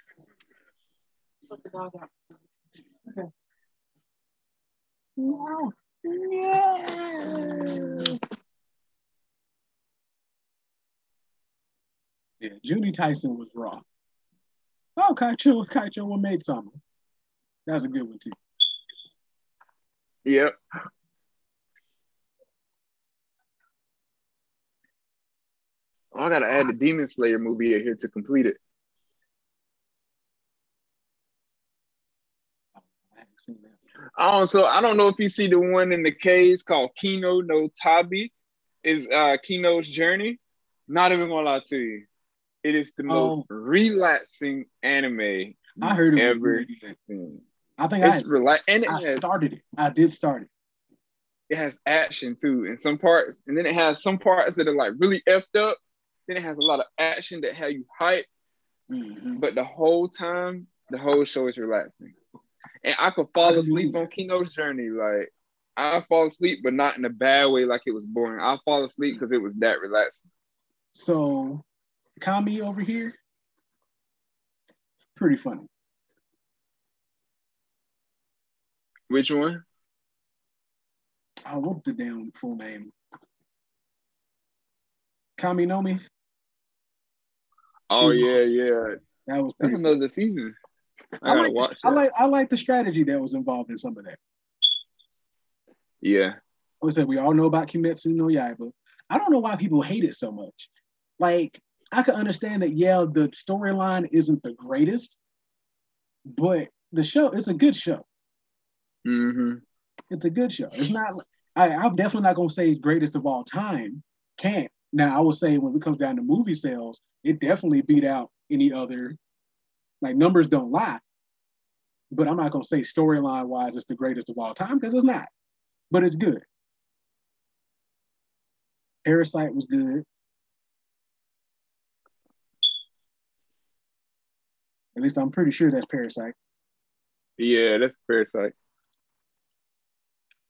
No. Yeah. Yeah, Juni Taisen was raw. Oh, Kaicho, Kaicho one made something. That was a good one too. Yep. Oh, I gotta add the Demon Slayer movie in here to complete it. I haven't seen that. Also, I don't know if you see the one in the caves called Kino no Tabi. Is uh Kino's journey. Not even gonna lie to you. It is the most relaxing anime I heard it ever really good. seen. I think I, It's relax and it I has started it. I did start it. it has action too in some parts, and then it has some parts that are like really effed up. Then it has a lot of action that have you hype, Mhm. but the whole time, the whole show is relaxing. And I could fall I asleep on Kino's journey. Like I fall asleep, but not in a bad way, like it was boring. I fall asleep because it was that relaxing. So, Kami over here, pretty funny. Which one? Oh, what's the damn full name? Kami Nomi. Oh yeah, yeah. That was That's another season. I I like, the, watch I like I like the strategy that was involved in some of that. Yeah. Like I said, we all know about Kimetsu no Yaiba. I don't know why people hate it so much. Like, I can understand that, yeah, the storyline isn't the greatest, but the show, it's a good show. Hmm It's a good show. It's not, I, I'm definitely not going to say greatest of all time. Can't. Now, I would say when it comes down to movie sales, it definitely beat out any other, like, numbers don't lie. But I'm not going to say storyline wise it's the greatest of all time because it's not. But it's good. Parasyte was good. At least I'm pretty sure that's Parasyte. Yeah, that's Parasyte.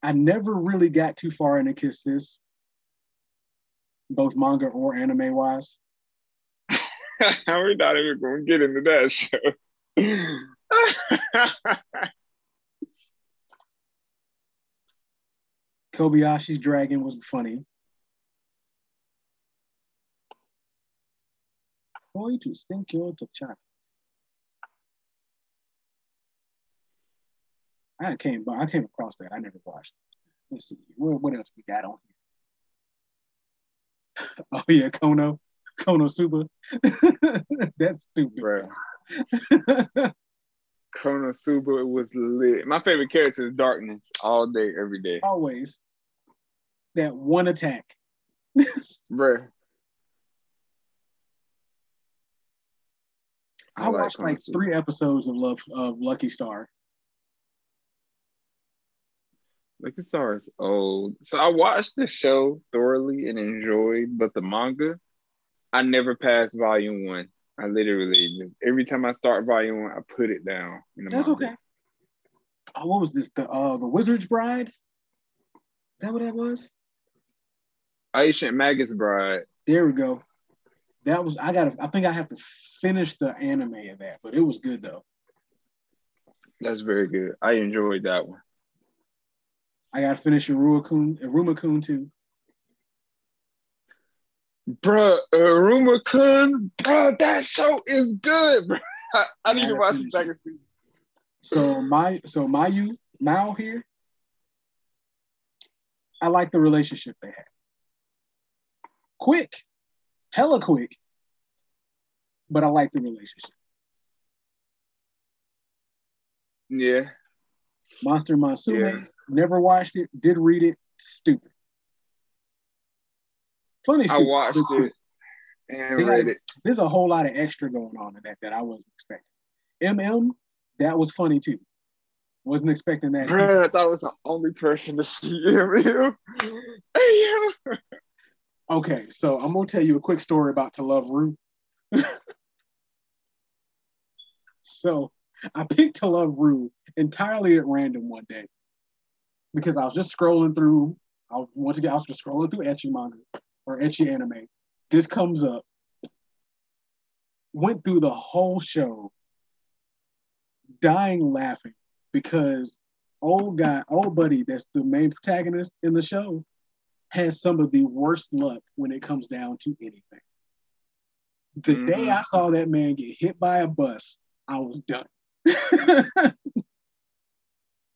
I never really got too far into Kiss This, both manga or anime wise. [LAUGHS] We're not even gonna get into that show. [LAUGHS] Kobayashi's Dragon was funny. Boy, to stink your to chop. I came, I came across that. I never watched. It. Let's see. What, what else we got on here? [LAUGHS] Oh yeah, Kono, Kono Suba. [LAUGHS] That's stupid. Bruh. Konosuba was lit. My favorite character is Darkness all day, every day. Always that one attack. [LAUGHS] Bruh. I, like watched like three episodes of Love of Lucky Star. Lucky it's is old. So I watched the show thoroughly and enjoyed, but the manga, I never passed volume one. I literally just every time I start volume one, I put it down. That's manga. okay. Oh, what was this? The uh the Wizard's Bride? Is that what that was? Ancient Magus Bride. There we go. That was I gotta I think I have to finish the anime of that, but it was good though. That's very good. I enjoyed that one. I gotta finish Iruma-kun, uh, Iruma-kun too. Bruh, uh, Iruma-kun, bruh, that show is good, bruh. [LAUGHS] I, I need to watch the second season. So my so Mayu Mao here, I like the relationship they have. Quick, hella quick, but I like the relationship. Yeah. Monster Musume, Yeah. Never watched it, did read it, stupid. Funny I stupid. but watched it and read it. There's a whole lot of extra going on in that that I wasn't expecting. MM, that was funny too. Wasn't expecting that. Bruh, I thought I was the only person to see [LAUGHS] yo. [LAUGHS] Okay, so I'm gonna tell you a quick story about To Love-Ru. [LAUGHS] so I picked To Love-Ru entirely at random one day because I was just scrolling through. I once again I was just scrolling through ecchi manga or ecchi anime. This comes up. Went through the whole show, dying laughing because old guy, old buddy, that's the main protagonist in the show, has some of the worst luck when it comes down to anything. The Mhm. day I saw that man get hit by a bus, I was done. [LAUGHS]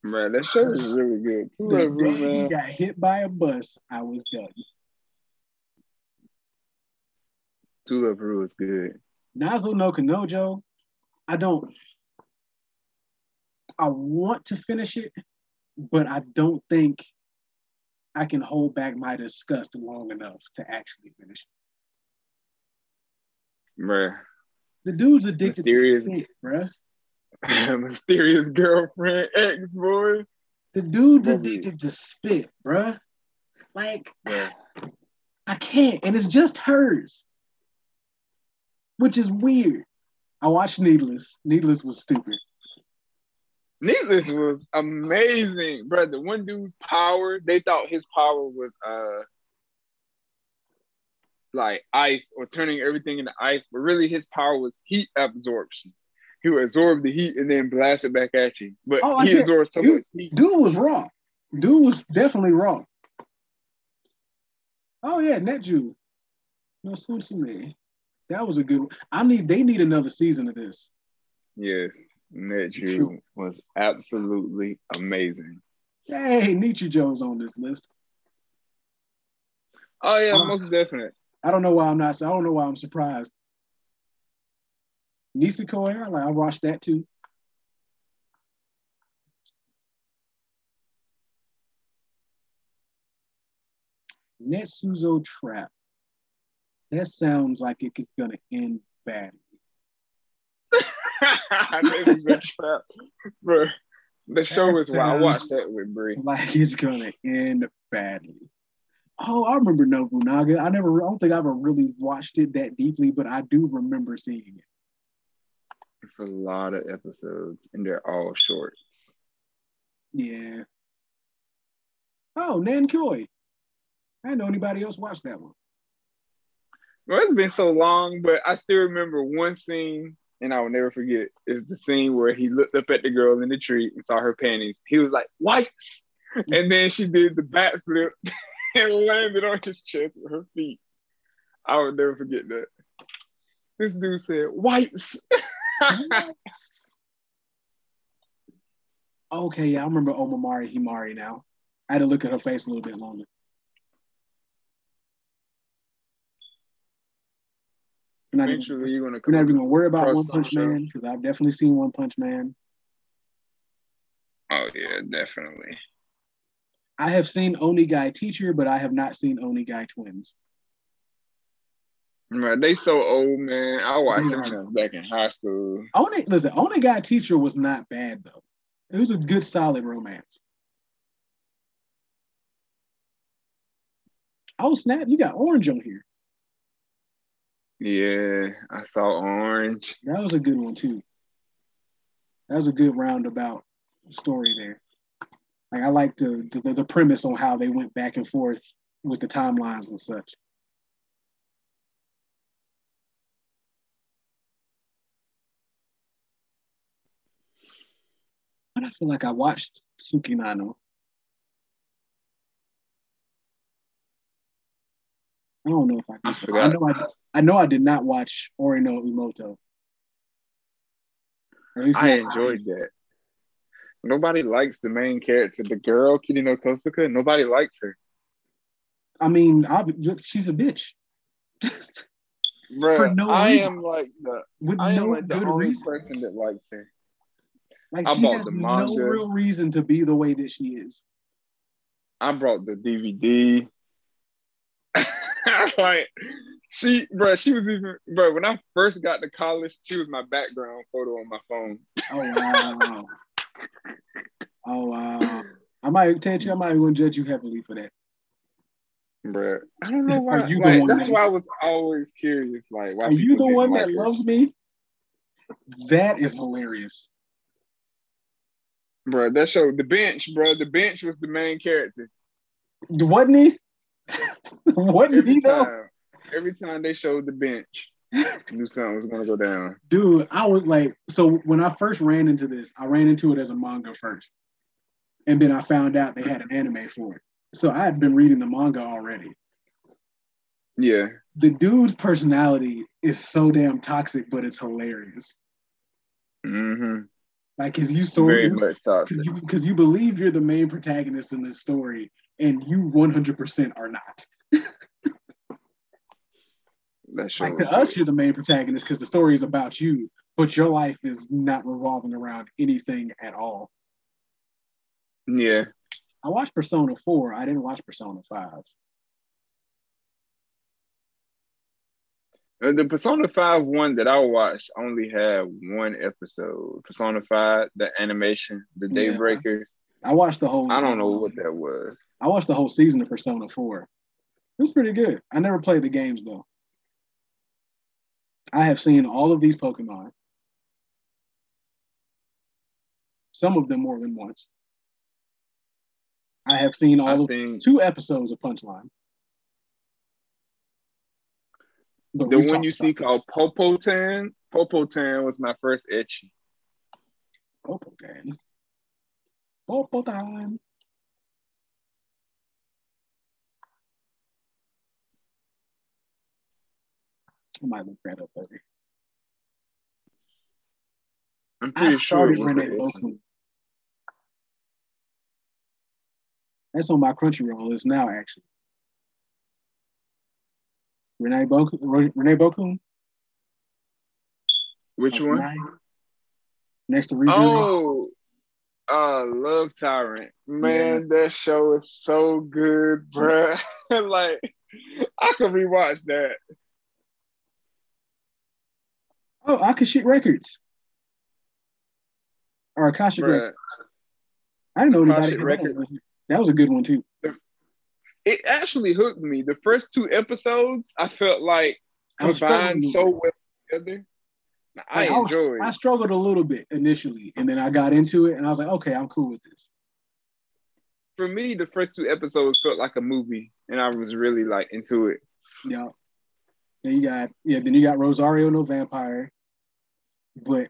Man, that show is really good. The day he got hit by a bus, I was done. To Love-Ru is good. Nazo no Kanojo, I don't. I want to finish it, but I don't think I can hold back my disgust long enough to actually finish it. Bruh. The dude's addicted Mysterious. to spit, bruh. [LAUGHS] Mysterious girlfriend, ex boy. The dude's addicted to spit, bruh. Like. I can't, and it's just hers, which is weird. I watched Needless. Needless was stupid. Needless was amazing, bro. The one dude's power, they thought his power was uh like ice or turning everything into ice, but really his power was heat absorption. He would absorb the heat and then blast it back at you. But Oh, he said- absorbed so you- much heat. Dude was wrong. Dude was definitely wrong. Oh yeah, Netju. No Susume. That was a good one. I need they need another season of this. Yes, Neju True. was absolutely amazing. Hey, Nietzsche Jones on this list. Oh yeah, Um, most definite. I don't know why I'm not I don't know why I'm surprised. Nisekoi, I like I watched that too. Netsuzo Trap. That sounds like it's gonna end badly. [LAUGHS] a trap, bro. The show That is wild. I watched that with Brie. Like it's gonna end badly. Oh, I remember Nobunaga. I never I don't think I ever really watched it that deeply, but I do remember seeing it. It's a lot of episodes, and they're all shorts. Yeah. Oh, Nan Nankoi. I didn't know anybody else watched that one. Well, it's been so long, but I still remember one scene, and I will never forget. Is the scene where he looked up at the girl in the tree and saw her panties. He was like, "Whites," [LAUGHS] and then she did the backflip [LAUGHS] and landed on his chest with her feet. I will never forget that. This dude said, "Whites." [LAUGHS] okay, yeah, I remember Omamori Himari now. I had to look at her face a little bit longer. We're not, even, you're gonna we're not even gonna worry about One Punch. Man because I've definitely seen One Punch Man. Oh yeah, definitely. I have seen Onegai Teacher, but I have not seen Onegai Twins. Man, they so old, man. I watched They them back in high school. Only listen, Onegai Teacher was not bad though. It was a good, solid romance. Oh snap! You got Orange on here. Yeah, I saw Orange. That was a good one too. That was a good roundabout story there. Like I like the, the the premise on how they went back and forth with the timelines and such. But I feel like I watched Sukinano. I don't know if I I did. I, forgot. know I, I know I did not watch Ore no Imouto. At least I enjoyed that. Nobody likes the main character, the girl Kirino Kousaka. Nobody likes her, I mean, I, she's a bitch. bro. [LAUGHS] For no I reason. am like the With I am no like the only reason. person that likes her. Like I she bought has no real reason to be the way that she is. I brought the DVD. [LAUGHS] like she, bro, she was even, bro. When I first got to college, she was my background photo on my phone. Oh wow. [LAUGHS] oh wow. I might tell you, I might even judge you heavily for that. Bro, I don't know [LAUGHS] Are why. you the like, one that's that- why I was always curious. Like, why Are you the one like that her. loves me? That is hilarious. Bro? That show, the bench, bro. The bench was the main character. Wasn't he? [LAUGHS] Wasn't Every he though? time, every time they showed the bench, knew something was gonna go down. Dude, I was like, so when I first ran into this, I ran into it as a manga first. And then I found out they had an anime for it. So I had been reading the manga already. Yeah, The dude's personality is so damn toxic, but it's hilarious. mm-hmm. Like, cause you so very much toxic. because you because you believe you're the main protagonist in this story, and you 100% are not. Like to us, you're the main protagonist because the story is about you, but your life is not revolving around anything at all. yeah. I watched Persona 4. I didn't watch Persona 5. The Persona 5 one that I watched only had one episode. Persona 5, the animation, the Yeah. Daybreakers. I watched the whole. I don't know what that was. I watched the whole season of Persona 4. It was pretty good. I never played the games though. I have seen all of these Pokemon. Some of them more than once. I have seen all I of think two episodes of Punchline. But the one you see called. Popotan, Popotan was my first ecchi. Popotan. Popotan. I might look that up later. I'm pretty sure it started was Renee an That's on my Crunchyroll list now, actually. Renee Boku. Renee Boku. Which one? Next to Rizuru. Oh, uh, Love Tyrant. Man, that show is so good, bruh. [LAUGHS] like, I could rewatch that. Oh, I could Akashic Records. Or Akashic Records. I didn't know anybody Akashic had Records. that. That was a good one too. It actually hooked me. The first two episodes, I felt like I was combined so well together. I Like, was- enjoyed. I struggled a little bit initially, and then I got into it, and I was like, okay, I'm cool with this. For me, the first two episodes felt like a movie, and I was really like into it. Yeah. Then you got yeah. Then you got Rosario no vampire, but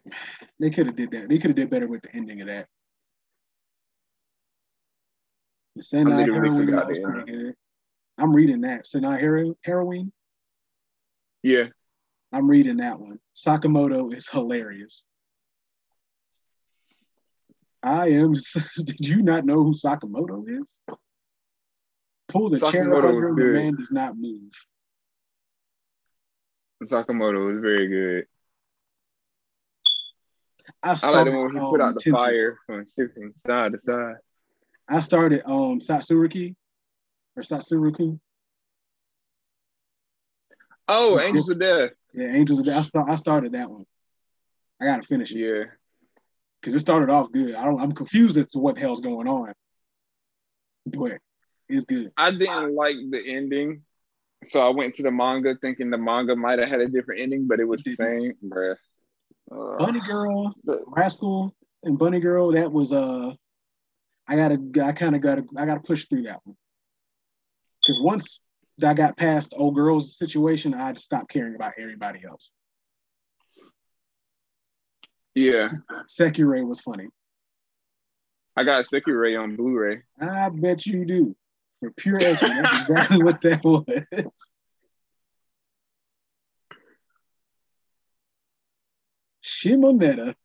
they could have did that. They could have did better with the ending of that. The Saenai literally heroine that was pretty good. I'm reading that Saenai hero heroine. Yeah, I'm reading that one. Sakamoto is hilarious. I am. [LAUGHS] Did you not know who Sakamoto is? Pull the chair up Sakamoto under is him. The man does not move. Sakamoto is very good. I I like the one um, put out the fire from shifting side to side. I started um Satsuruki or Satsuruku. Oh, Angels of Death. Yeah, Angels of Death. I, start, I started that one. I gotta finish it Yeah. because it started off good. I don't. I'm confused as to what the hell's going on, but it's good. I didn't like the ending. So I went to the manga thinking the manga might have had a different ending, but it was the same, bruh. Uh, Bunny Girl, Rascal, and Bunny Girl. That was uh, I gotta, I kind of gotta, I gotta push through that one. Because once I got past old girl's situation, I stopped caring about everybody else. Yeah. Sekirei was funny. I got Sekirei on Blu-ray. I bet you do. For pure action, that's exactly what that [LAUGHS] was. Shimoneta,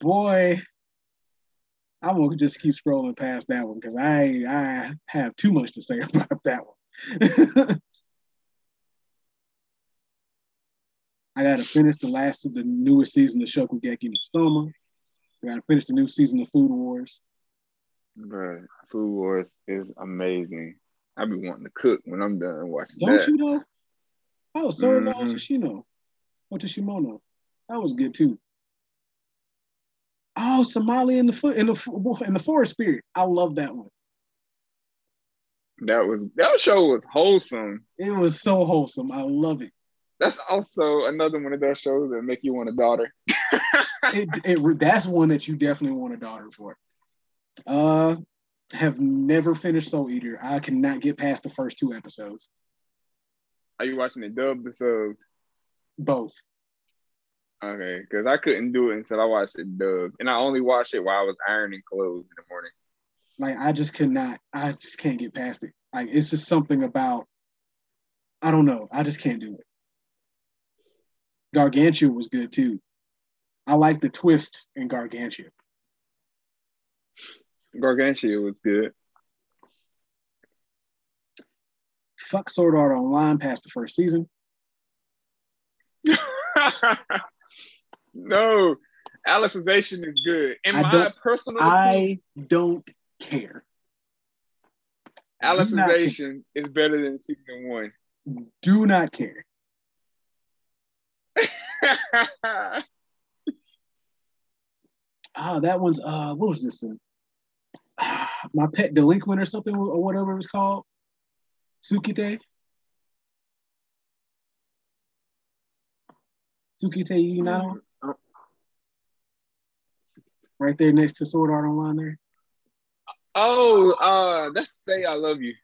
boy, I'm gonna just keep scrolling past that one because I I have too much to say [LAUGHS] about that one. [LAUGHS] I gotta finish the last of the newest season of Shokugeki no Soma. I gotta finish the new season of Food Wars. Bro, Food Wars is amazing. I be wanting to cook when I'm done watching Don't that. you know? Oh, Sora no Mhm. Tsushino. Otoshimono. That was good too. Oh, Somali in the foot in the in the forest spirit. I love that one. That was that show was wholesome. It was so wholesome. I love it. That's also another one of those shows that make you want a daughter. [LAUGHS] it, it that's one that you definitely want a daughter for. Uh, have never finished Soul Eater. I cannot get past the first two episodes. Are you watching it dubbed or subbed? Both. Okay, because I couldn't do it until I watched it dubbed, and I only watched it while I was ironing clothes in the morning. Like I just could not. I just can't get past it. Like it's just something about. I don't know. I just can't do it. Gargantia was good too. I like the twist in Gargantia. Gargantia was good. Fuck Sword Art Online past the first season. [LAUGHS] no, Alicization is good. In I my personal opinion, I don't care. Alicization is better than season one. Do not care. [LAUGHS] Ah, that one's uh, what was this? One? [SIGHS] My pet delinquent or something or whatever it was called. Sukite. Sukite Yunano, right there next to Sword Art Online there. oh, uh, that's say I love you.